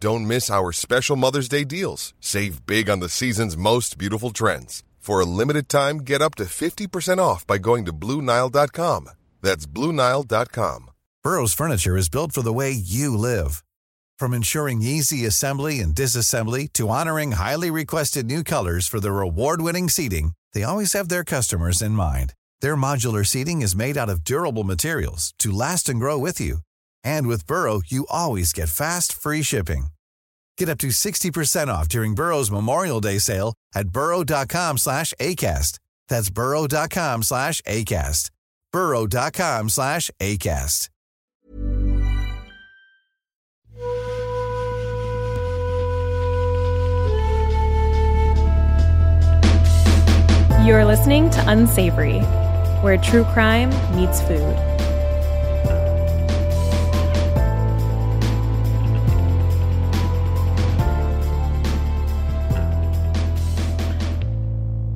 Don't miss our special Mother's Day deals. Save big on the season's most beautiful trends. For a limited time, get up to 50% off by going to Bluenile.com. That's Bluenile.com. Burrow's furniture is built for the way you live. From ensuring easy assembly and disassembly to honoring highly requested new colors for their award winning seating, they always have their customers in mind. Their modular seating is made out of durable materials to last and grow with you. And with Burrow, you always get fast, free shipping. Get up to 60% off during Burrow's Memorial Day sale at burrow.com slash ACAST. That's burrow.com slash ACAST. burrow.com slash ACAST. You're listening to Unsavory, where true crime meets food.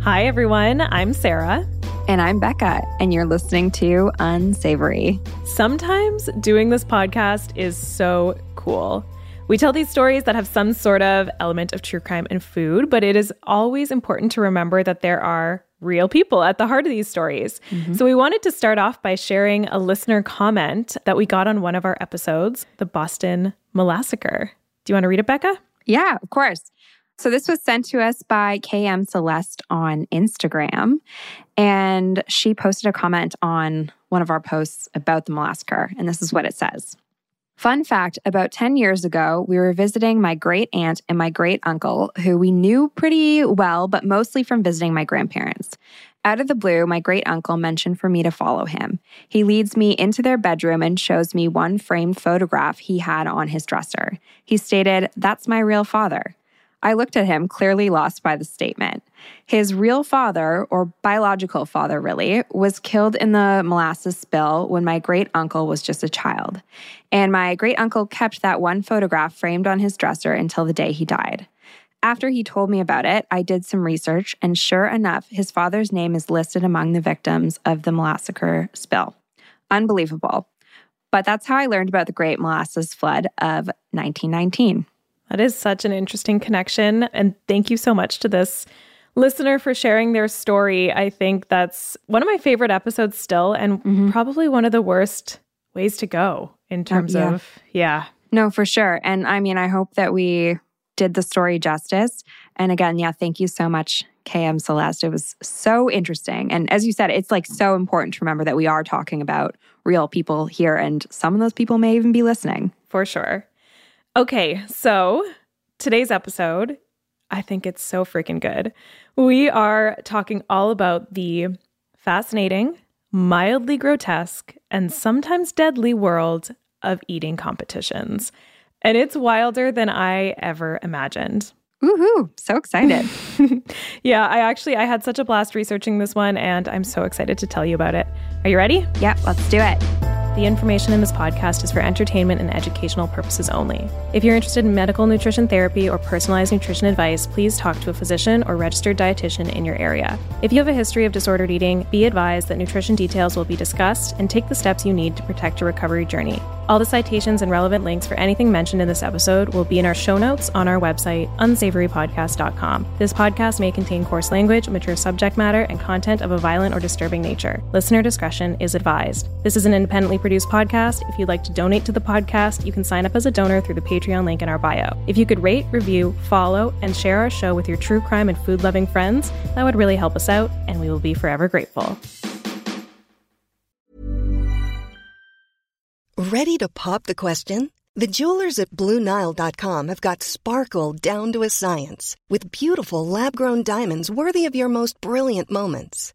Hi, everyone. I'm Sarah. And I'm Becca, and you're listening to Unsavory. Sometimes doing this podcast is so cool. We tell these stories that have some sort of element of true crime and food, but it is always important to remember that there are real people at the heart of these stories. Mm-hmm. So we wanted to start off by sharing a listener comment that we got on one of our episodes, the Boston Molassacre. Do you want to read it, Becca? Yeah, of course. So this was sent to us by KM Celeste on Instagram. And she posted a comment on one of our posts about the Molassacre. And this is what it says. Fun fact about 10 years ago, we were visiting my great aunt and my great uncle, who we knew pretty well, but mostly from visiting my grandparents. Out of the blue, my great uncle mentioned for me to follow him. He leads me into their bedroom and shows me one framed photograph he had on his dresser. He stated, That's my real father. I looked at him, clearly lost by the statement. His real father, or biological father really, was killed in the molasses spill when my great uncle was just a child. And my great uncle kept that one photograph framed on his dresser until the day he died. After he told me about it, I did some research, and sure enough, his father's name is listed among the victims of the Molassacre spill. Unbelievable. But that's how I learned about the Great Molasses Flood of 1919. That is such an interesting connection. And thank you so much to this listener for sharing their story. I think that's one of my favorite episodes still, and mm-hmm. probably one of the worst ways to go in uh, terms uh, yeah. of, yeah. No, for sure. And I mean, I hope that we did the story justice. And again, yeah, thank you so much, KM Celeste. It was so interesting. And as you said, it's like so important to remember that we are talking about real people here, and some of those people may even be listening. For sure. Okay, so today's episode, I think it's so freaking good. We are talking all about the fascinating, mildly grotesque, and sometimes deadly world of eating competitions. And it's wilder than I ever imagined. Woohoo, so excited. yeah, I actually I had such a blast researching this one and I'm so excited to tell you about it. Are you ready? Yep, let's do it. The information in this podcast is for entertainment and educational purposes only. If you're interested in medical nutrition therapy or personalized nutrition advice, please talk to a physician or registered dietitian in your area. If you have a history of disordered eating, be advised that nutrition details will be discussed and take the steps you need to protect your recovery journey. All the citations and relevant links for anything mentioned in this episode will be in our show notes on our website, unsavorypodcast.com. This podcast may contain coarse language, mature subject matter, and content of a violent or disturbing nature. Listener discretion is advised. This is an independently produced podcast. If you'd like to donate to the podcast, you can sign up as a donor through the Patreon link in our bio. If you could rate, review, follow, and share our show with your true crime and food loving friends, that would really help us out, and we will be forever grateful. Ready to pop the question? The jewelers at BlueNile.com have got sparkle down to a science with beautiful lab grown diamonds worthy of your most brilliant moments.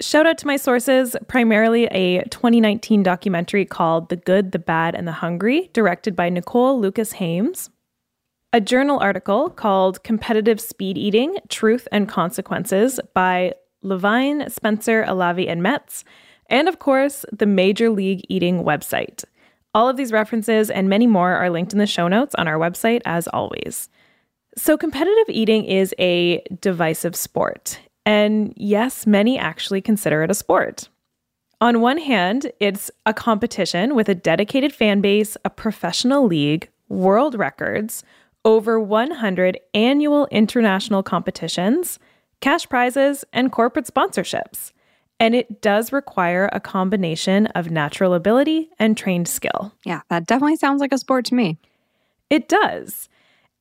Shout out to my sources, primarily a 2019 documentary called The Good, the Bad, and the Hungry, directed by Nicole Lucas Haimes. A journal article called Competitive Speed Eating Truth and Consequences by Levine, Spencer, Alavi, and Metz. And of course, the Major League Eating website. All of these references and many more are linked in the show notes on our website, as always. So, competitive eating is a divisive sport. And yes, many actually consider it a sport. On one hand, it's a competition with a dedicated fan base, a professional league, world records, over 100 annual international competitions, cash prizes, and corporate sponsorships. And it does require a combination of natural ability and trained skill. Yeah, that definitely sounds like a sport to me. It does.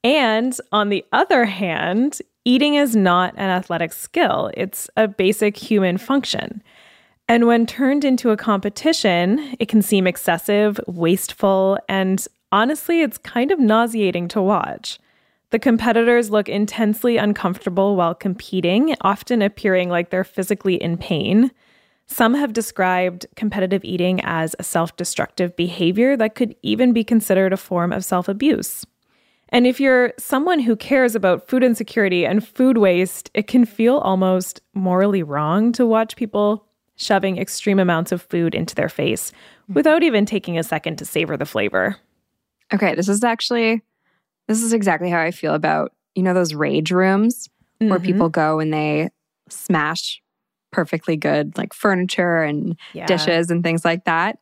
And on the other hand, eating is not an athletic skill, it's a basic human function. And when turned into a competition, it can seem excessive, wasteful, and honestly, it's kind of nauseating to watch. The competitors look intensely uncomfortable while competing, often appearing like they're physically in pain. Some have described competitive eating as a self destructive behavior that could even be considered a form of self abuse. And if you're someone who cares about food insecurity and food waste, it can feel almost morally wrong to watch people shoving extreme amounts of food into their face without even taking a second to savor the flavor. Okay, this is actually this is exactly how I feel about, you know, those rage rooms where Mhm. people go and they smash perfectly good like furniture and Yeah. dishes and things like that.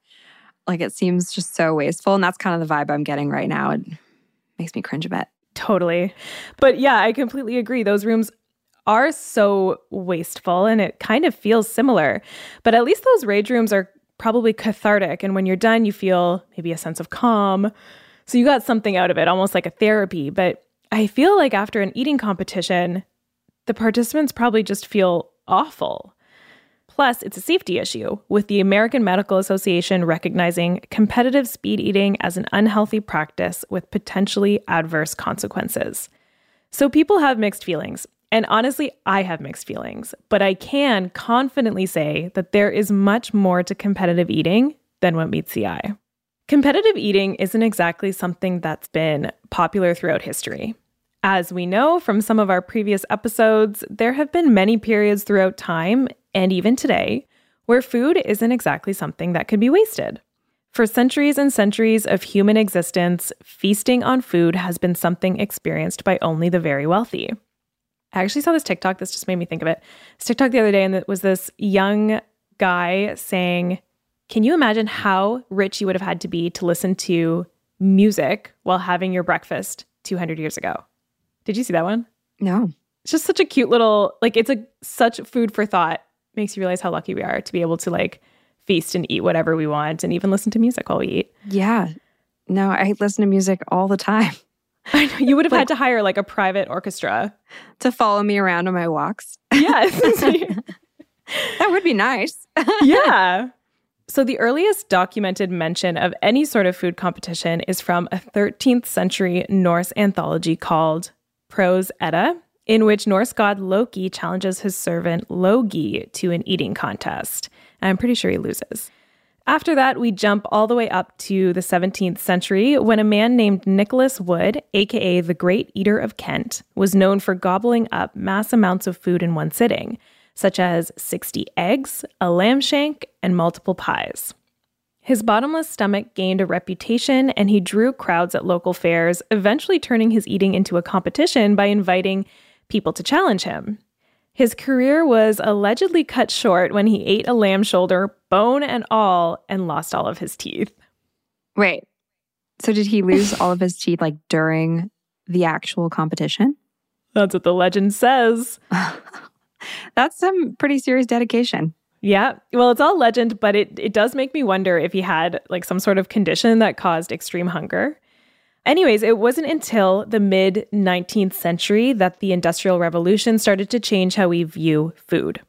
Like it seems just so wasteful. And that's kind of the vibe I'm getting right now. It makes me cringe a bit. Totally. But yeah, I completely agree. Those rooms are so wasteful and it kind of feels similar. But at least those rage rooms are probably cathartic. And when you're done, you feel maybe a sense of calm. So you got something out of it, almost like a therapy. But I feel like after an eating competition, the participants probably just feel awful. Plus, it's a safety issue, with the American Medical Association recognizing competitive speed eating as an unhealthy practice with potentially adverse consequences. So, people have mixed feelings. And honestly, I have mixed feelings, but I can confidently say that there is much more to competitive eating than what meets the eye. Competitive eating isn't exactly something that's been popular throughout history. As we know from some of our previous episodes, there have been many periods throughout time, and even today, where food isn't exactly something that could be wasted. For centuries and centuries of human existence, feasting on food has been something experienced by only the very wealthy. I actually saw this TikTok, this just made me think of it. This TikTok the other day, and it was this young guy saying, Can you imagine how rich you would have had to be to listen to music while having your breakfast 200 years ago? Did you see that one? No. It's just such a cute little like it's a such food for thought. Makes you realize how lucky we are to be able to like feast and eat whatever we want and even listen to music while we eat. Yeah. No, I listen to music all the time. I know you would have like, had to hire like a private orchestra to follow me around on my walks. Yeah. that would be nice. yeah. So, the earliest documented mention of any sort of food competition is from a 13th century Norse anthology called Prose Edda, in which Norse god Loki challenges his servant Logi to an eating contest. I'm pretty sure he loses. After that, we jump all the way up to the 17th century when a man named Nicholas Wood, aka the Great Eater of Kent, was known for gobbling up mass amounts of food in one sitting such as 60 eggs, a lamb shank, and multiple pies. His bottomless stomach gained a reputation and he drew crowds at local fairs, eventually turning his eating into a competition by inviting people to challenge him. His career was allegedly cut short when he ate a lamb shoulder, bone and all, and lost all of his teeth. Wait, so did he lose all of his teeth like during the actual competition? That's what the legend says. That's some pretty serious dedication. Yeah. Well, it's all legend, but it, it does make me wonder if he had like some sort of condition that caused extreme hunger. Anyways, it wasn't until the mid 19th century that the Industrial Revolution started to change how we view food.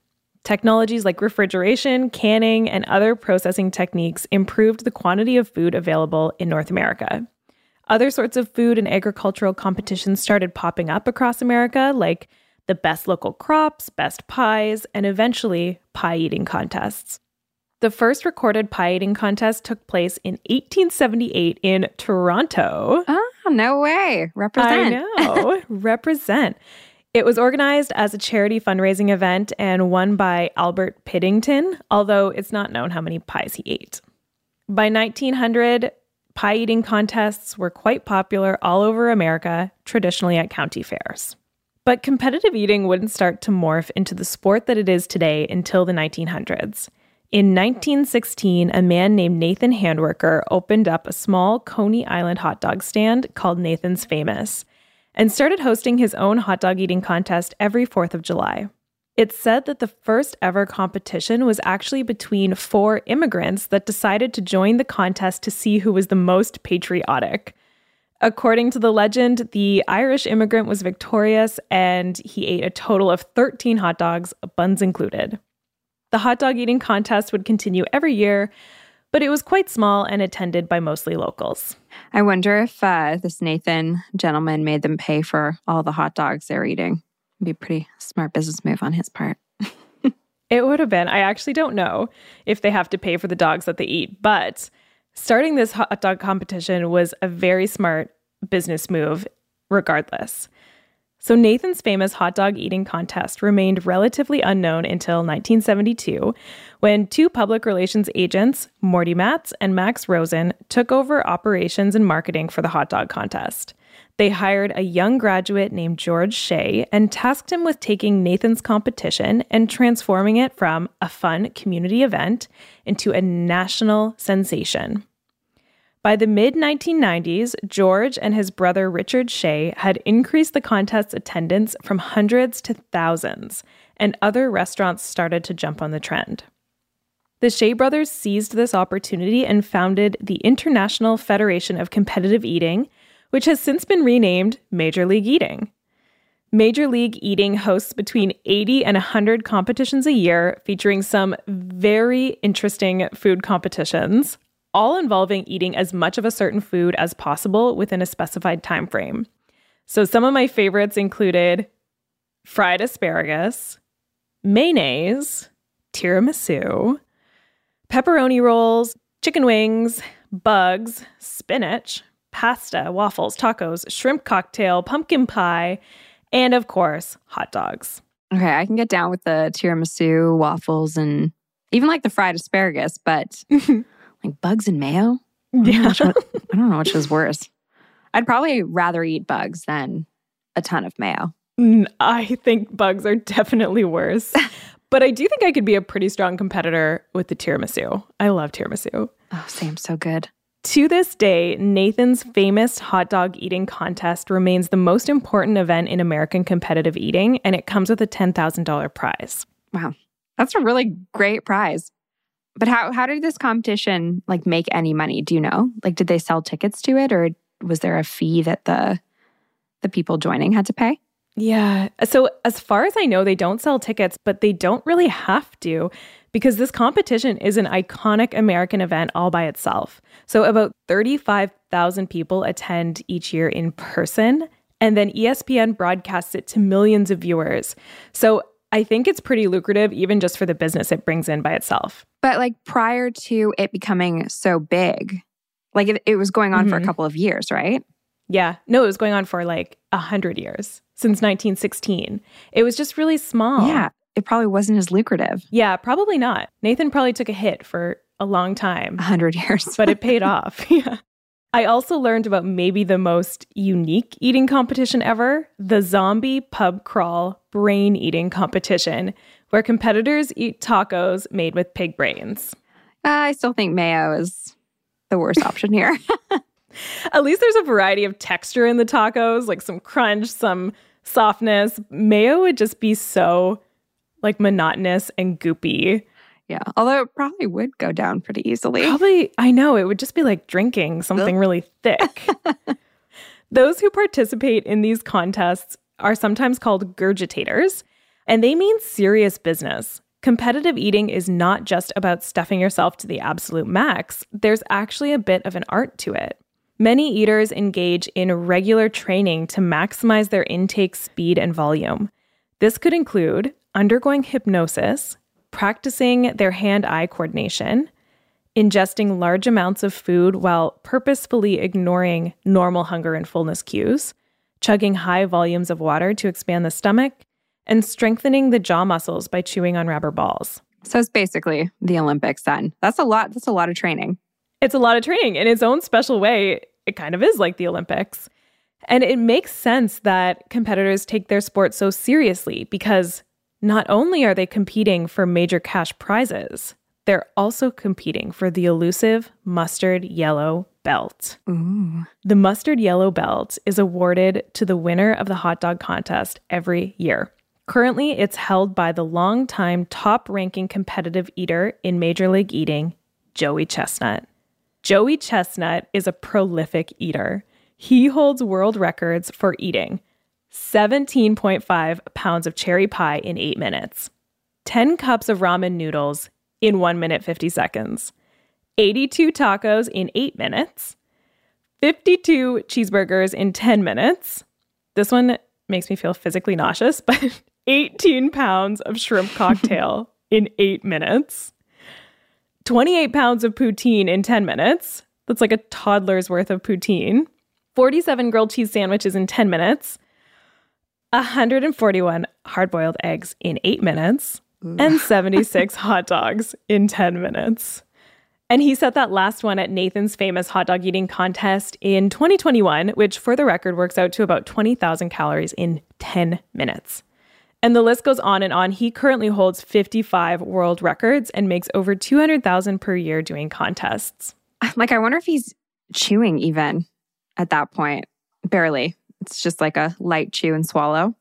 Technologies like refrigeration, canning, and other processing techniques improved the quantity of food available in North America. Other sorts of food and agricultural competitions started popping up across America, like the best local crops, best pies, and eventually pie eating contests. The first recorded pie eating contest took place in 1878 in Toronto. Oh, no way. Represent. I know. Represent. It was organized as a charity fundraising event and won by Albert Piddington, although it's not known how many pies he ate. By 1900, pie eating contests were quite popular all over America, traditionally at county fairs. But competitive eating wouldn't start to morph into the sport that it is today until the 1900s. In 1916, a man named Nathan Handwerker opened up a small Coney Island hot dog stand called Nathan's Famous and started hosting his own hot dog eating contest every 4th of July. It's said that the first ever competition was actually between four immigrants that decided to join the contest to see who was the most patriotic. According to the legend, the Irish immigrant was victorious and he ate a total of 13 hot dogs, buns included. The hot dog eating contest would continue every year, but it was quite small and attended by mostly locals. I wonder if uh, this Nathan gentleman made them pay for all the hot dogs they're eating. It'd be a pretty smart business move on his part. it would have been. I actually don't know if they have to pay for the dogs that they eat, but starting this hot dog competition was a very smart business move, regardless. So, Nathan's famous hot dog eating contest remained relatively unknown until 1972, when two public relations agents, Morty Matz and Max Rosen, took over operations and marketing for the hot dog contest. They hired a young graduate named George Shea and tasked him with taking Nathan's competition and transforming it from a fun community event into a national sensation. By the mid 1990s, George and his brother Richard Shea had increased the contest's attendance from hundreds to thousands, and other restaurants started to jump on the trend. The Shea brothers seized this opportunity and founded the International Federation of Competitive Eating, which has since been renamed Major League Eating. Major League Eating hosts between 80 and 100 competitions a year featuring some very interesting food competitions, all involving eating as much of a certain food as possible within a specified time frame. So some of my favorites included fried asparagus, mayonnaise, tiramisu, pepperoni rolls, chicken wings, bugs, spinach, pasta, waffles, tacos, shrimp cocktail, pumpkin pie, and of course, hot dogs. Okay, I can get down with the tiramisu, waffles, and even like the fried asparagus, but Like bugs and mayo? Yeah. I don't, I don't know which is worse. I'd probably rather eat bugs than a ton of mayo. Mm, I think bugs are definitely worse. but I do think I could be a pretty strong competitor with the tiramisu. I love tiramisu. Oh, Sam, so good. To this day, Nathan's famous hot dog eating contest remains the most important event in American competitive eating, and it comes with a $10,000 prize. Wow. That's a really great prize. But how how did this competition like make any money? Do you know? Like did they sell tickets to it or was there a fee that the the people joining had to pay? Yeah. So, as far as I know, they don't sell tickets, but they don't really have to because this competition is an iconic American event all by itself. So, about 35,000 people attend each year in person, and then ESPN broadcasts it to millions of viewers. So, I think it's pretty lucrative, even just for the business it brings in by itself. But, like, prior to it becoming so big, like it, it was going on mm-hmm. for a mm-hmm. couple of years, right? Yeah. No, it was going on for like a hundred years since 1916. It was just really small. Yeah. It probably wasn't as lucrative. Yeah, probably not. Nathan probably took a hit for a long time. A hundred years. but it paid off. Yeah. I also learned about maybe the most unique eating competition ever the zombie pub crawl brain eating competition, where competitors eat tacos made with pig brains. Uh, I still think mayo is the worst option here. At least there's a variety of texture in the tacos, like some crunch, some softness. Mayo would just be so like monotonous and goopy. Yeah. Although it probably would go down pretty easily. Probably, I know. It would just be like drinking something really thick. Those who participate in these contests are sometimes called gurgitators, and they mean serious business. Competitive eating is not just about stuffing yourself to the absolute max, there's actually a bit of an art to it. Many eaters engage in regular training to maximize their intake speed and volume. This could include undergoing hypnosis, practicing their hand eye coordination, ingesting large amounts of food while purposefully ignoring normal hunger and fullness cues, chugging high volumes of water to expand the stomach, and strengthening the jaw muscles by chewing on rubber balls. So it's basically the Olympics then. That's a lot that's a lot of training it's a lot of training in its own special way. It kind of is like the Olympics. And it makes sense that competitors take their sport so seriously because not only are they competing for major cash prizes, they're also competing for the elusive mustard yellow belt. Ooh. The mustard yellow belt is awarded to the winner of the hot dog contest every year. Currently, it's held by the longtime top ranking competitive eater in Major League Eating, Joey Chestnut. Joey Chestnut is a prolific eater. He holds world records for eating 17.5 pounds of cherry pie in eight minutes, 10 cups of ramen noodles in 1 minute 50 seconds, 82 tacos in 8 minutes, 52 cheeseburgers in 10 minutes. This one makes me feel physically nauseous, but 18 pounds of shrimp cocktail in 8 minutes. 28 pounds of poutine in 10 minutes. That's like a toddler's worth of poutine. 47 grilled cheese sandwiches in 10 minutes. 141 hard boiled eggs in 8 minutes. And 76 hot dogs in 10 minutes. And he set that last one at Nathan's famous hot dog eating contest in 2021, which for the record works out to about 20,000 calories in 10 minutes. And the list goes on and on. He currently holds 55 world records and makes over 200,000 per year doing contests. Like I wonder if he's chewing even at that point. Barely. It's just like a light chew and swallow.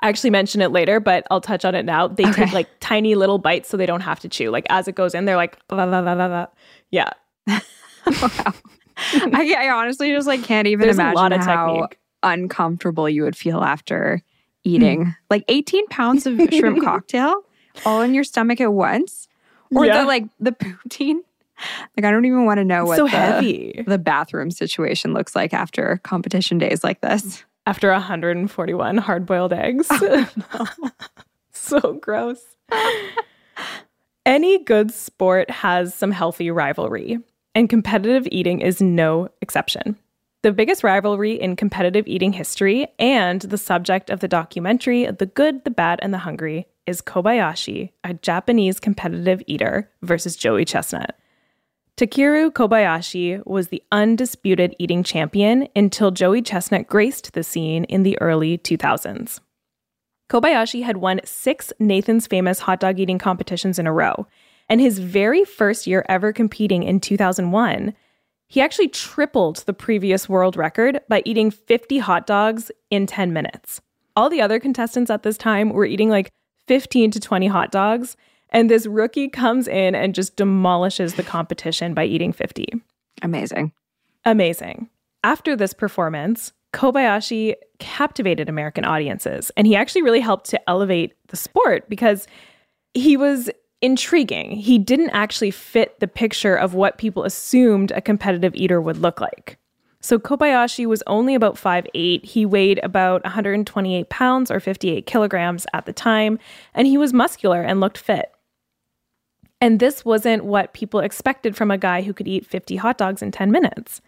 I actually mention it later, but I'll touch on it now. They okay. take like tiny little bites so they don't have to chew. Like as it goes in, they're like, la, la, la, la, yeah. wow. I, I, honestly just like can't even There's imagine how technique. uncomfortable you would feel after eating mm. like 18 pounds of shrimp cocktail all in your stomach at once or yeah. the like the poutine like i don't even want to know what so the, heavy. the bathroom situation looks like after competition days like this after 141 hard-boiled eggs oh, no. so gross any good sport has some healthy rivalry and competitive eating is no exception the biggest rivalry in competitive eating history and the subject of the documentary The Good, the Bad, and the Hungry is Kobayashi, a Japanese competitive eater, versus Joey Chestnut. Takeru Kobayashi was the undisputed eating champion until Joey Chestnut graced the scene in the early 2000s. Kobayashi had won six Nathan's famous hot dog eating competitions in a row, and his very first year ever competing in 2001, He actually tripled the previous world record by eating 50 hot dogs in 10 minutes. All the other contestants at this time were eating like 15 to 20 hot dogs, and this rookie comes in and just demolishes the competition by eating 50. Amazing. Amazing. After this performance, Kobayashi captivated American audiences, and he actually really helped to elevate the sport because he was intriguing. He didn't actually fit the picture of what people assumed a competitive eater would look like. So Kobayashi was only about 5'8. He weighed about 128 pounds or 58 kilograms at the time, and he was muscular and looked fit. And this wasn't what people expected from a guy who could eat 50 hot dogs in 10 minutes.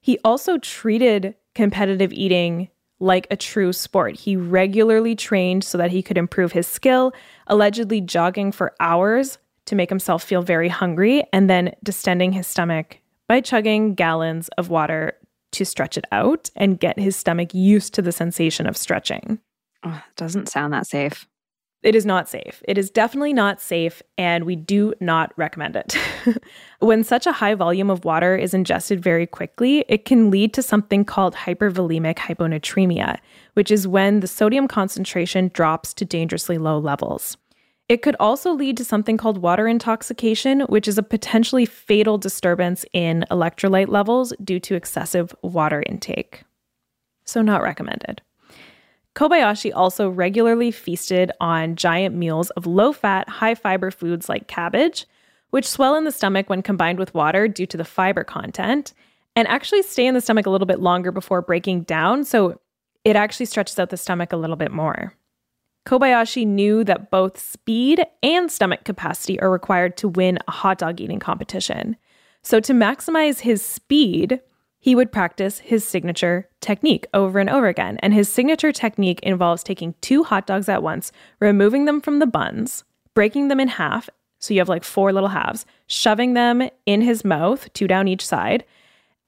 He also treated competitive eating like a true sport. He regularly trained so that he could improve his skill, allegedly jogging for hours to make himself feel very hungry, and then distending his stomach by chugging gallons of water to stretch it out and get his stomach used to the sensation of stretching. Oh, doesn't sound that safe. It is not safe. It is definitely not safe, and we do not recommend it. when such a high volume of water is ingested very quickly, it can lead to something called hypervolemic hyponatremia, which is when the sodium concentration drops to dangerously low levels. It could also lead to something called water intoxication, which is a potentially fatal disturbance in electrolyte levels due to excessive water intake. So, not recommended. Kobayashi also regularly feasted on giant meals of low fat, high fiber foods like cabbage, which swell in the stomach when combined with water due to the fiber content, and actually stay in the stomach a little bit longer before breaking down. So it actually stretches out the stomach a little bit more. Kobayashi knew that both speed and stomach capacity are required to win a hot dog eating competition. So, to maximize his speed, he would practice his signature technique over and over again. And his signature technique involves taking two hot dogs at once, removing them from the buns, breaking them in half. So you have like four little halves, shoving them in his mouth, two down each side,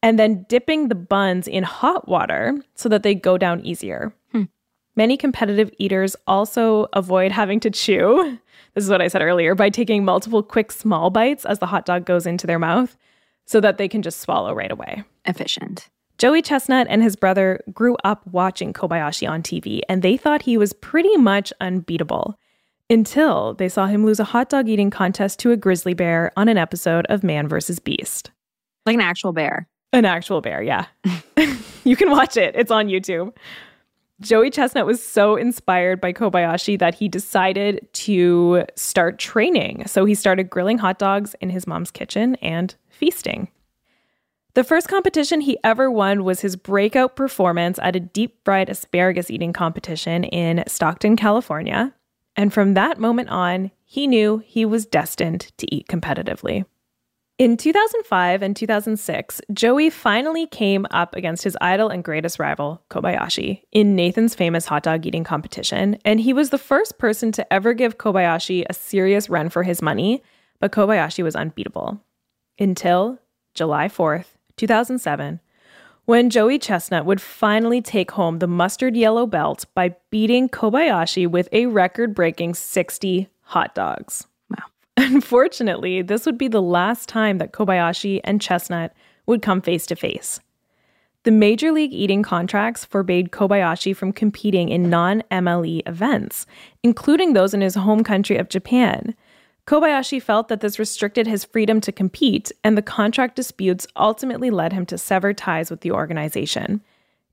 and then dipping the buns in hot water so that they go down easier. Hmm. Many competitive eaters also avoid having to chew. This is what I said earlier by taking multiple quick small bites as the hot dog goes into their mouth so that they can just swallow right away. Efficient. Joey Chestnut and his brother grew up watching Kobayashi on TV, and they thought he was pretty much unbeatable until they saw him lose a hot dog eating contest to a grizzly bear on an episode of Man vs. Beast. Like an actual bear. An actual bear, yeah. you can watch it, it's on YouTube. Joey Chestnut was so inspired by Kobayashi that he decided to start training. So he started grilling hot dogs in his mom's kitchen and feasting. The first competition he ever won was his breakout performance at a deep fried asparagus eating competition in Stockton, California. And from that moment on, he knew he was destined to eat competitively. In 2005 and 2006, Joey finally came up against his idol and greatest rival, Kobayashi, in Nathan's famous hot dog eating competition, and he was the first person to ever give Kobayashi a serious run for his money, but Kobayashi was unbeatable until July 4th, 2007, when Joey Chestnut would finally take home the mustard yellow belt by beating Kobayashi with a record breaking 60 hot dogs. Unfortunately, this would be the last time that Kobayashi and Chestnut would come face to face. The Major League Eating contracts forbade Kobayashi from competing in non MLE events, including those in his home country of Japan. Kobayashi felt that this restricted his freedom to compete, and the contract disputes ultimately led him to sever ties with the organization.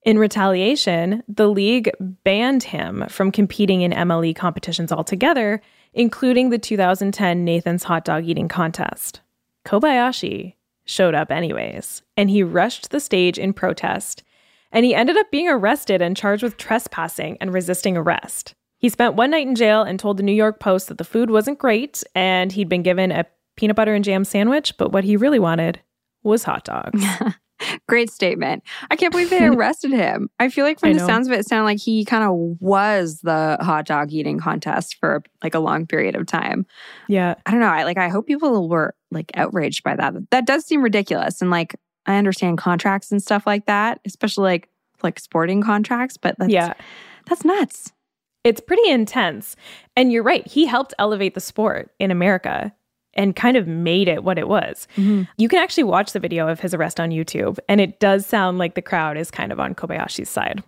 In retaliation, the league banned him from competing in MLE competitions altogether, including the 2010 Nathan's Hot Dog Eating Contest. Kobayashi showed up anyways, and he rushed the stage in protest, and he ended up being arrested and charged with trespassing and resisting arrest. He spent one night in jail and told the New York Post that the food wasn't great and he'd been given a peanut butter and jam sandwich, but what he really wanted was hot dogs. Great statement. I can't believe they arrested him. I feel like from the sounds of it, it sounded like he kind of was the hot dog eating contest for like a long period of time. Yeah. I don't know. I like I hope people were like outraged by that. That does seem ridiculous. And like I understand contracts and stuff like that, especially like like sporting contracts, but that's yeah. that's nuts. It's pretty intense. And you're right, he helped elevate the sport in America. And kind of made it what it was. Mm-hmm. You can actually watch the video of his arrest on YouTube, and it does sound like the crowd is kind of on Kobayashi's side.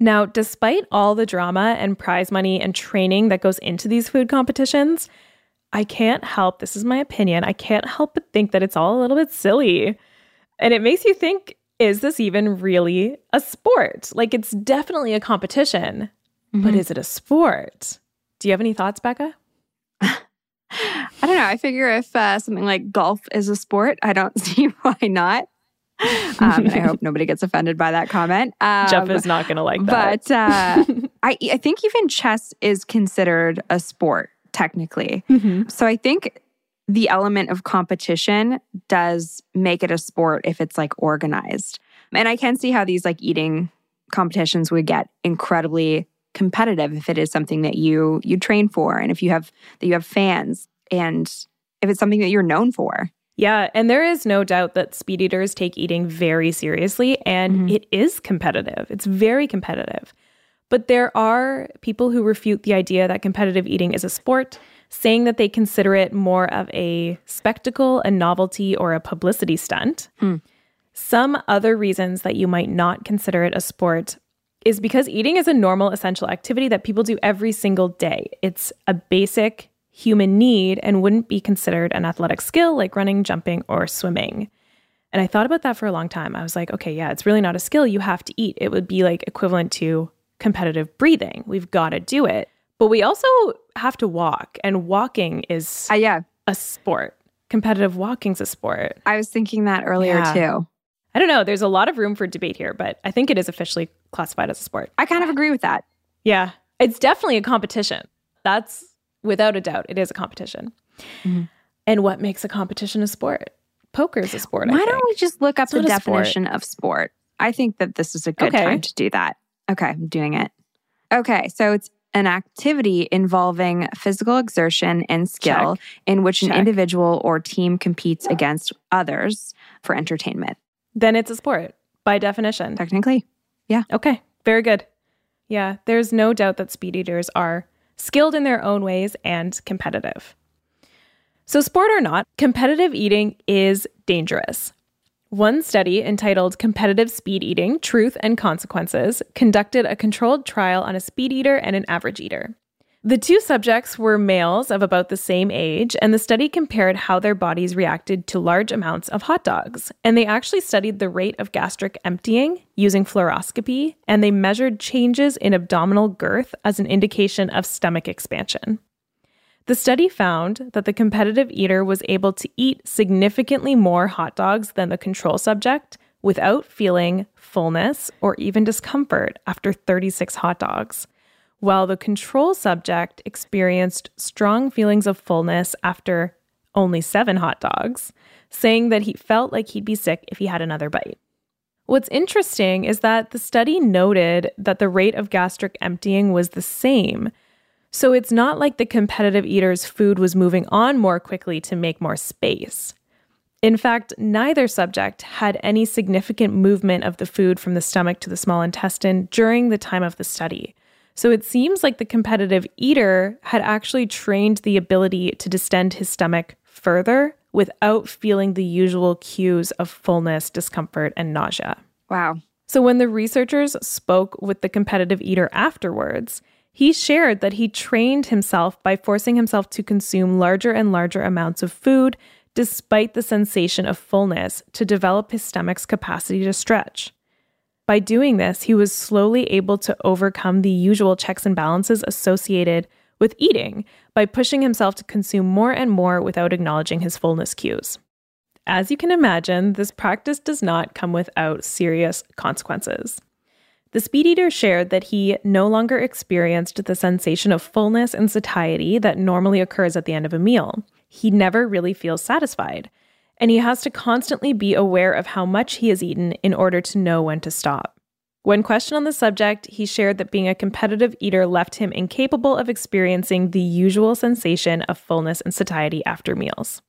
Now, despite all the drama and prize money and training that goes into these food competitions, I can't help, this is my opinion, I can't help but think that it's all a little bit silly. And it makes you think, is this even really a sport? Like, it's definitely a competition, but mm-hmm. is it a sport? Do you have any thoughts, Becca? I don't know. I figure if uh, something like golf is a sport, I don't see why not. Um, and I hope nobody gets offended by that comment. Um, Jeff is not going to like that. But uh, I, I think even chess is considered a sport technically. Mm-hmm. So I think the element of competition does make it a sport if it's like organized. And I can see how these like eating competitions would get incredibly competitive if it is something that you you train for and if you have that you have fans and if it's something that you're known for. Yeah, and there is no doubt that speed eaters take eating very seriously and mm-hmm. it is competitive. It's very competitive. But there are people who refute the idea that competitive eating is a sport, saying that they consider it more of a spectacle, a novelty, or a publicity stunt. Hmm. Some other reasons that you might not consider it a sport is because eating is a normal, essential activity that people do every single day. It's a basic human need and wouldn't be considered an athletic skill like running, jumping, or swimming. And I thought about that for a long time. I was like, okay, yeah, it's really not a skill. You have to eat. It would be like equivalent to competitive breathing. We've got to do it. But we also have to walk, and walking is Uh, yeah, a sport. Competitive walking's a sport. I was thinking that earlier Yeah. too. I don't know. There's a lot of room for debate here, but I think it is officially classified as a sport. I kind of agree with that. Yeah. It's definitely a competition. That's without a doubt. It is a competition. Mm-hmm. And what makes a competition a sport? Poker is a sport. I Why don't we just look up It's the a sport. definition of sport? I think that this is a good Okay. time to do that. Okay, I'm doing it. Okay, so it's an activity involving physical exertion and skill Check. in which an individual or team competes against others for entertainment. Then it's a sport by definition. Technically, Yeah. Okay, very good. Yeah, there's no doubt that speed eaters are skilled in their own ways and competitive. So, sport or not, competitive eating is dangerous. One study entitled Competitive Speed Eating Truth and Consequences conducted a controlled trial on a speed eater and an average eater. The two subjects were males of about the same age, and the study compared how their bodies reacted to large amounts of hot dogs. And they actually studied the rate of gastric emptying using fluoroscopy, and they measured changes in abdominal girth as an indication of stomach expansion. The study found that the competitive eater was able to eat significantly more hot dogs than the control subject without feeling fullness or even discomfort after 36 hot dogs, while the control subject experienced strong feelings of fullness after only seven hot dogs, saying that he felt like he'd be sick if he had another bite. What's interesting is that the study noted that the rate of gastric emptying was the same. So it's not like the competitive eater's food was moving on more quickly to make more space. In fact, neither subject had any significant movement of the food from the stomach to the small intestine during the time of the study. So it seems like the competitive eater had actually trained the ability to distend his stomach further without feeling the usual cues of fullness, discomfort, and nausea. wow. So when the researchers spoke with the competitive eater afterwards, he shared that he trained himself by forcing himself to consume larger and larger amounts of food despite the sensation of fullness to develop his stomach's capacity to stretch. By doing this, he was slowly able to overcome the usual checks and balances associated with eating by pushing himself to consume more and more without acknowledging his fullness cues. As you can imagine, this practice does not come without serious consequences. The speed eater shared that he no longer experienced the sensation of fullness and satiety that normally occurs at the end of a meal. He never really feels satisfied, and he has to constantly be aware of how much he has eaten in order to know when to stop. When questioned on the subject, he shared that being a competitive eater left him incapable of experiencing the usual sensation of fullness and satiety after meals.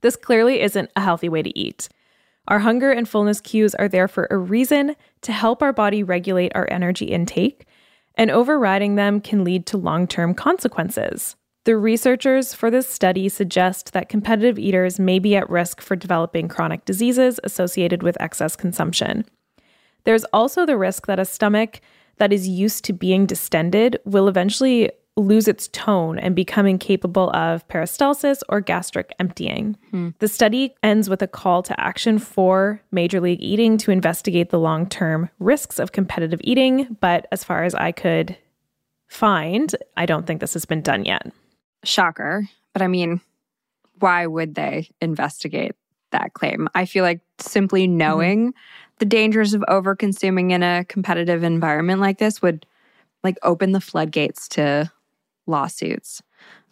This clearly isn't a healthy way to eat. Our hunger and fullness cues are there for a reason to help our body regulate our energy intake, and overriding them can lead to long term consequences. The researchers for this study suggest that competitive eaters may be at risk for developing chronic diseases associated with excess consumption. There's also the risk that a stomach that is used to being distended will eventually lose its tone and become incapable of peristalsis or gastric emptying. Hmm. The study ends with a call to action for Major League Eating to investigate the long term risks of competitive eating. But as far as I could find, I don't think this has been done yet. Shocker. But I mean, why would they investigate that claim? I feel like simply mm-hmm. knowing mm-hmm. the dangers of over consuming in a competitive environment like this would like open the floodgates to lawsuits.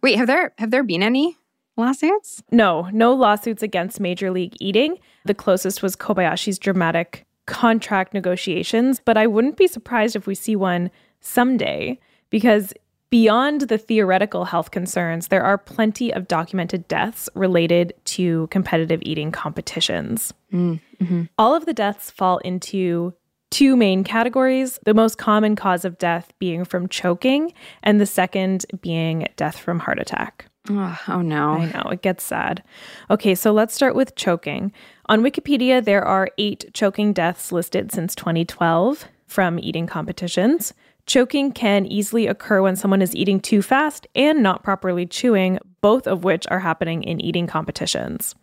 Wait, have there have there been any lawsuits? No, no lawsuits against Major League Eating. The closest was Kobayashi's dramatic contract negotiations, but I wouldn't be surprised if we see one someday because beyond the theoretical health concerns, there are plenty of documented deaths related to competitive eating competitions. Mm, mm-hmm. All of the deaths fall into two main categories the most common cause of death being from choking, and the second being death from heart attack. Oh, oh, no. I know, it gets sad. Okay, so let's start with choking. On Wikipedia, there are eight choking deaths listed since 2012 from eating competitions. Choking can easily occur when someone is eating too fast and not properly chewing, both of which are happening in eating competitions.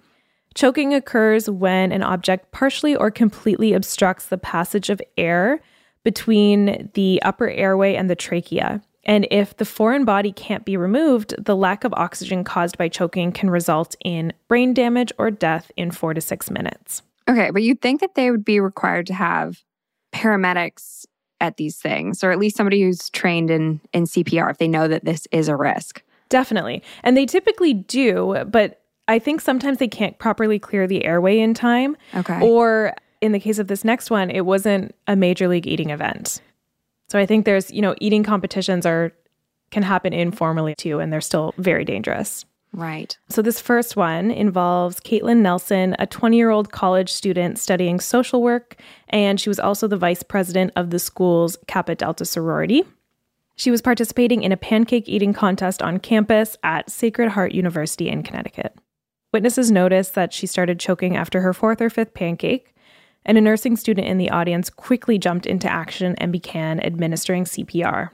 Choking occurs when an object partially or completely obstructs the passage of air between the upper airway and the trachea. And if the foreign body can't be removed, the lack of oxygen caused by choking can result in brain damage or death in four to six minutes. Okay, but you'd think that they would be required to have paramedics at these things, or at least somebody who's trained in, in CPR if they know that this is a risk. Definitely. And they typically do, but I think sometimes they can't properly clear the airway in time. Okay. Or in the case of this next one, it wasn't a major league eating event. So I think there's, you know, eating competitions are can happen informally too, and they're still very dangerous. Right. So this first one involves Caitlin Nelson, a 20-year-old college student studying social work, and she was also the vice president of the school's Kappa Delta sorority. She was participating in a pancake eating contest on campus at Sacred Heart University in Connecticut. Witnesses noticed that she started choking after her fourth or fifth pancake, and a nursing student in the audience quickly jumped into action and began administering CPR.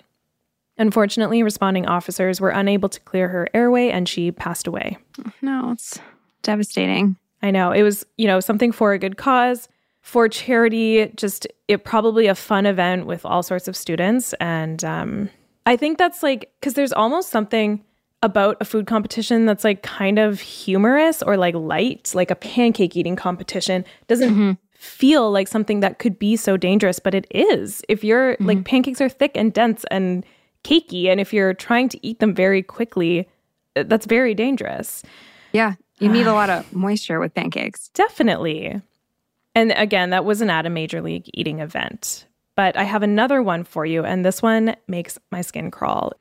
Unfortunately, responding officers were unable to clear her airway and she passed away. No, it's devastating. I know. It was, you know, something for a good cause, for charity, just it probably a fun event with all sorts of students. And um, I think that's like, because there's almost something about a food competition that's like kind of humorous or like light, like a pancake eating competition, doesn't mm-hmm. feel like something that could be so dangerous, but it is. If you're mm-hmm. like pancakes are thick and dense and cakey, and if you're trying to eat them very quickly, uh, that's very dangerous. Yeah, you need a lot of moisture with pancakes. Definitely. And again, that wasn't at a major league eating event. But I have another one for you, and this one makes my skin crawl.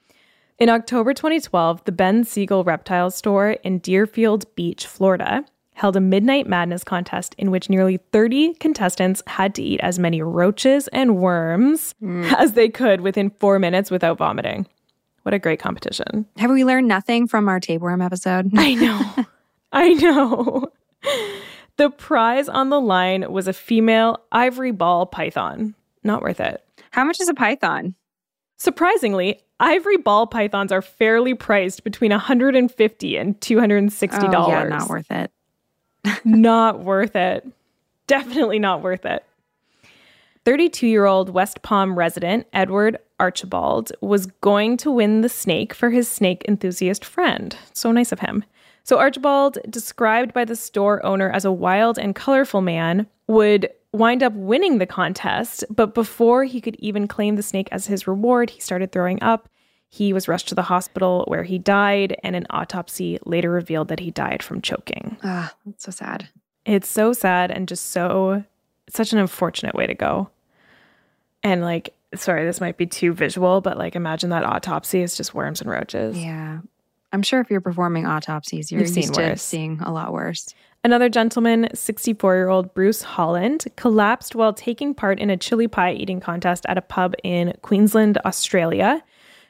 In October 2012, the Ben Siegel Reptile Store in Deerfield Beach, Florida, held a Midnight Madness contest in which nearly 30 contestants had to eat as many roaches and worms mm. as they could within four minutes without vomiting. What a great competition. Have we learned nothing from our tapeworm episode? I know. I know. The prize on the line was a female ivory ball python. Not worth it. How much is a python? Surprisingly, ivory ball pythons are fairly priced between 150 and 260 dollars. Oh, yeah, not worth it. Not worth it. Definitely not worth it. 32-year-old West Palm resident Edward Archbold was going to win the snake for his snake enthusiast friend. So nice of him. So Archbold, described by the store owner as a wild and colorful man, would wind up winning the contest, but before he could even claim the snake as his reward, he started throwing up. He was rushed to the hospital where he died, and an autopsy later revealed that he died from choking. Ah, that's so sad. It's so sad and just so such an unfortunate way to go. And like, sorry, this might be too visual, but like imagine that autopsy is just worms and roaches. Yeah. I'm sure if you're performing autopsies, you're You've used to seeing a lot worse. Another gentleman, 64 year old Bruce Holland, collapsed while taking part in a chili pie eating contest at a pub in Queensland, Australia,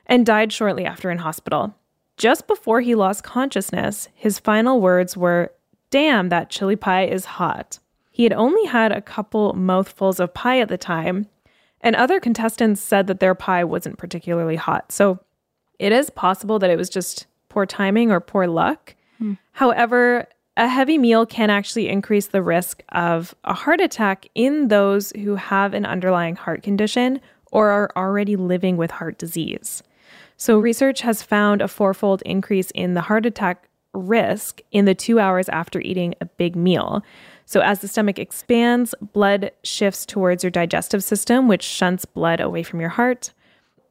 and died shortly after in hospital. just before he lost consciousness, his final words were, Damn, that chili pie is hot. He had only had a couple mouthfuls of pie at the time, and other contestants said that their pie wasn't particularly hot. So it is possible that it was just poor timing or poor luck. Hmm. However, a heavy meal can actually increase the risk of a heart attack in those who have an underlying heart condition or are already living with heart disease. So, research has found a fourfold increase in the heart attack risk in the two hours after eating a big meal. So, as the stomach expands, blood shifts towards your digestive system, which shunts blood away from your heart.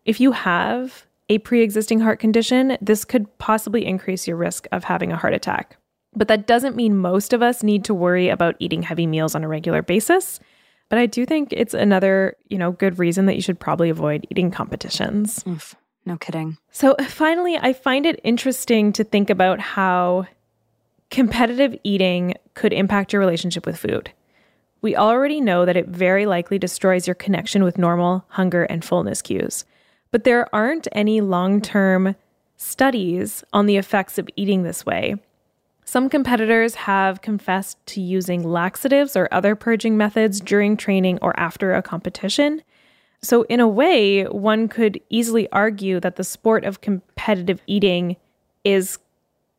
If you have a pre existing heart condition, this could possibly increase your risk of having a heart attack. But that doesn't mean most of us need to worry about eating heavy meals on a regular basis. But I do think it's another, you know, good reason that you should probably avoid eating competitions. Oof. No kidding. So finally, I find it interesting to think about how competitive eating could impact your relationship with food. We already know that it very likely destroys your connection with normal hunger and fullness cues. But there aren't any long term studies on the effects of eating this way. Some competitors have confessed to using laxatives or other purging methods during training or after a competition. So, in a way, one could easily argue that the sport of competitive eating is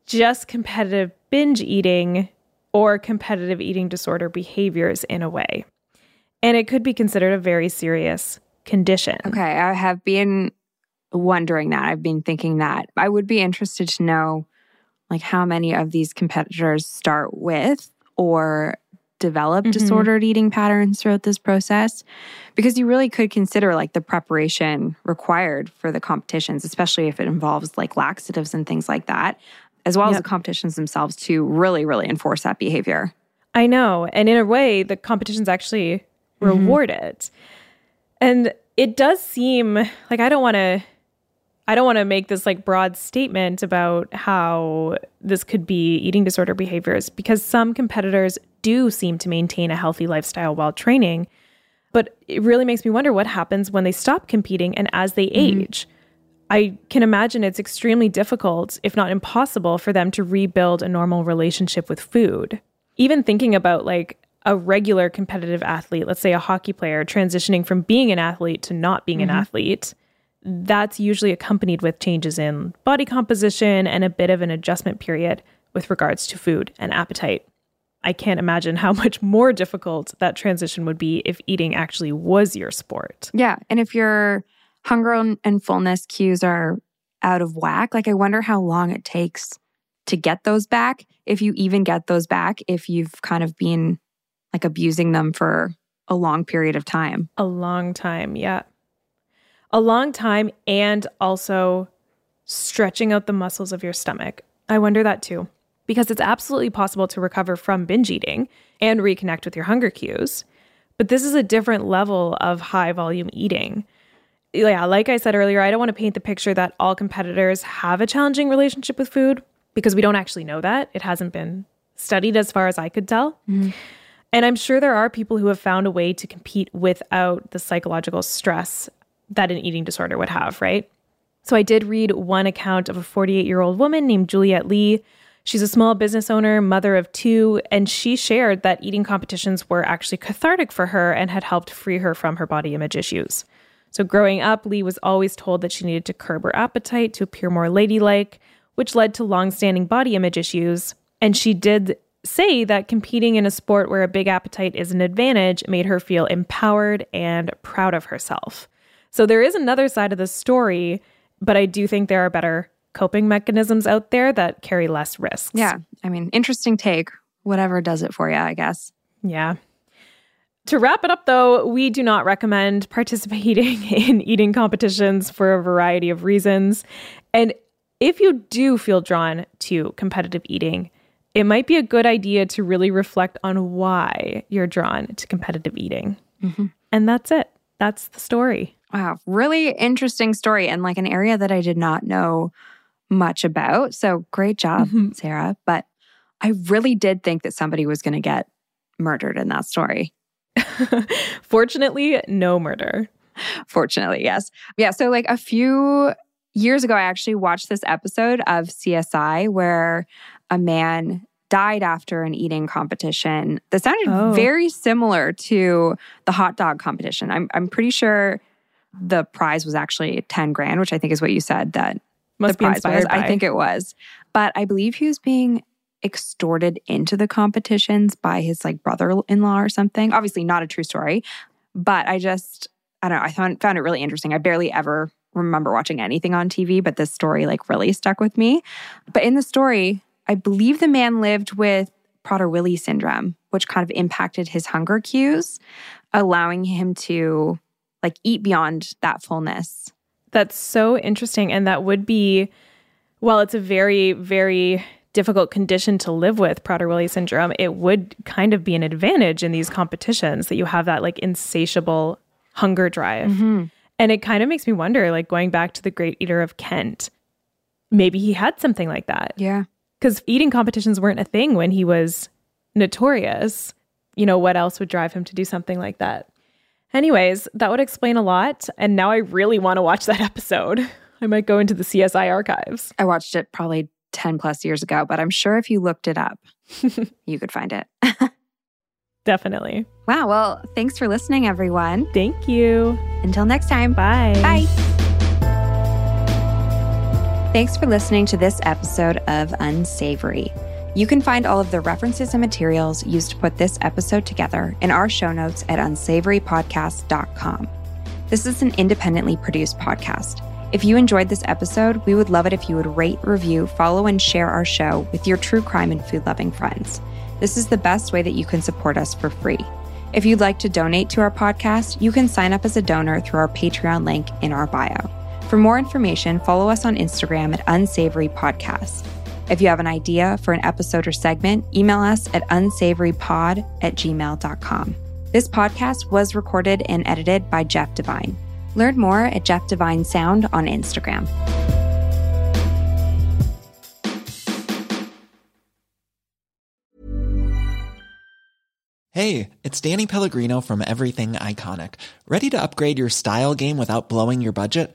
just competitive binge eating or competitive eating disorder behaviors in a way. And it could be considered a very serious condition. Okay, I have been wondering that. I've been thinking that. I would be interested to know like how many of these competitors start with or develop mm-hmm. disordered eating patterns throughout this process because you really could consider like the preparation required for the competitions especially if it involves like laxatives and things like that as well yep. as the competitions themselves to really really enforce that behavior i know and in a way the competitions actually mm-hmm. reward it and it does seem like i don't want to I don't want to make this like broad statement about how this could be eating disorder behaviors because some competitors do seem to maintain a healthy lifestyle while training. But it really makes me wonder what happens when they stop competing and as they mm-hmm. age. I can imagine it's extremely difficult, if not impossible, for them to rebuild a normal relationship with food. Even thinking about like a regular competitive athlete, let's say a hockey player transitioning from being an athlete to not being mm-hmm. an athlete, that's usually accompanied with changes in body composition and a bit of an adjustment period with regards to food and appetite. I can't imagine how much more difficult that transition would be if eating actually was your sport. Yeah. And if your hunger and fullness cues are out of whack, like I wonder how long it takes to get those back, if you even get those back, if you've kind of been like abusing them for a long period of time. A long time. Yeah a long time and also stretching out the muscles of your stomach. I wonder that too, because it's absolutely possible to recover from binge eating and reconnect with your hunger cues. But this is a different level of high volume eating. Yeah, like I said earlier, I don't want to paint the picture that all competitors have a challenging relationship with food because we don't actually know that. It hasn't been studied as far as I could tell. Mm-hmm. And I'm sure there are people who have found a way to compete without the psychological stress that an eating disorder would have, right? So I did read one account of a 48 year old woman named Juliette Lee. She's a small business owner, mother of two, and she shared that eating competitions were actually cathartic for her and had helped free her from her body image issues. So, growing up, Lee was always told that she needed to curb her appetite to appear more ladylike, which led to long-standing body image issues. And she did say that competing in a sport where a big appetite is an advantage made her feel empowered and proud of herself. So there is another side of the story, but I do think there are better coping mechanisms out there that carry less risks. Yeah. I mean, interesting take. Whatever does it for you, I guess. Yeah. To wrap it up, though, we do not recommend participating in eating competitions for a variety of reasons. And if you do feel drawn to competitive eating, it might be a good idea to really reflect on why you're drawn to competitive eating. Mm-hmm. And that's it. That's the story. Wow, really interesting story and like an area that I did not know much about. So great job, mm-hmm. Sarah. But I really did think that somebody was going to get murdered in that story. Fortunately, no murder. Fortunately, yes. Yeah. So, like a few years ago, I actually watched this episode of CSI where a man died after an eating competition that sounded Oh. very similar to the hot dog competition. I'm, I'm pretty sure the prize was actually 10 grand, which I think is what you said that Must the prize was. I think it was. But I believe he was being extorted into the competitions by his like brother-in-law or something. Obviously not a true story, but I just I don't know, I found found it really interesting. I barely ever remember watching anything on TV, but this story like really stuck with me. But in the story, I believe the man lived with Prader-Willi syndrome, which kind of impacted his hunger cues, allowing him to like eat beyond that fullness. That's so interesting. And that would be, while it's a very, very difficult condition to live with, Prader-Willi syndrome, it would kind of be an advantage in these competitions that you have that like insatiable hunger drive. Mm-hmm. And it kind of makes me wonder, like going back to the great eater of Kent, maybe he had something like that. Yeah. Because eating competitions weren't a thing when he was notorious. You know, what else would drive him to do something like that? Anyways, that would explain a lot. And now I really want to watch that episode. I might go into the CSI archives. I watched it probably 10 plus years ago, but I'm sure if you looked it up, you could find it. Definitely. wow. Well, thanks for listening, everyone. Thank you. Until next time. Bye. Bye. Thanks for listening to this episode of Unsavory. You can find all of the references and materials used to put this episode together in our show notes at unsavorypodcast.com. This is an independently produced podcast. If you enjoyed this episode, we would love it if you would rate, review, follow, and share our show with your true crime and food loving friends. This is the best way that you can support us for free. If you'd like to donate to our podcast, you can sign up as a donor through our Patreon link in our bio. For more information, follow us on Instagram at Unsavory Podcast. If you have an idea for an episode or segment, email us at unsavorypod at gmail.com. This podcast was recorded and edited by Jeff Devine. Learn more at Jeff Devine Sound on Instagram. Hey, it's Danny Pellegrino from Everything Iconic. Ready to upgrade your style game without blowing your budget?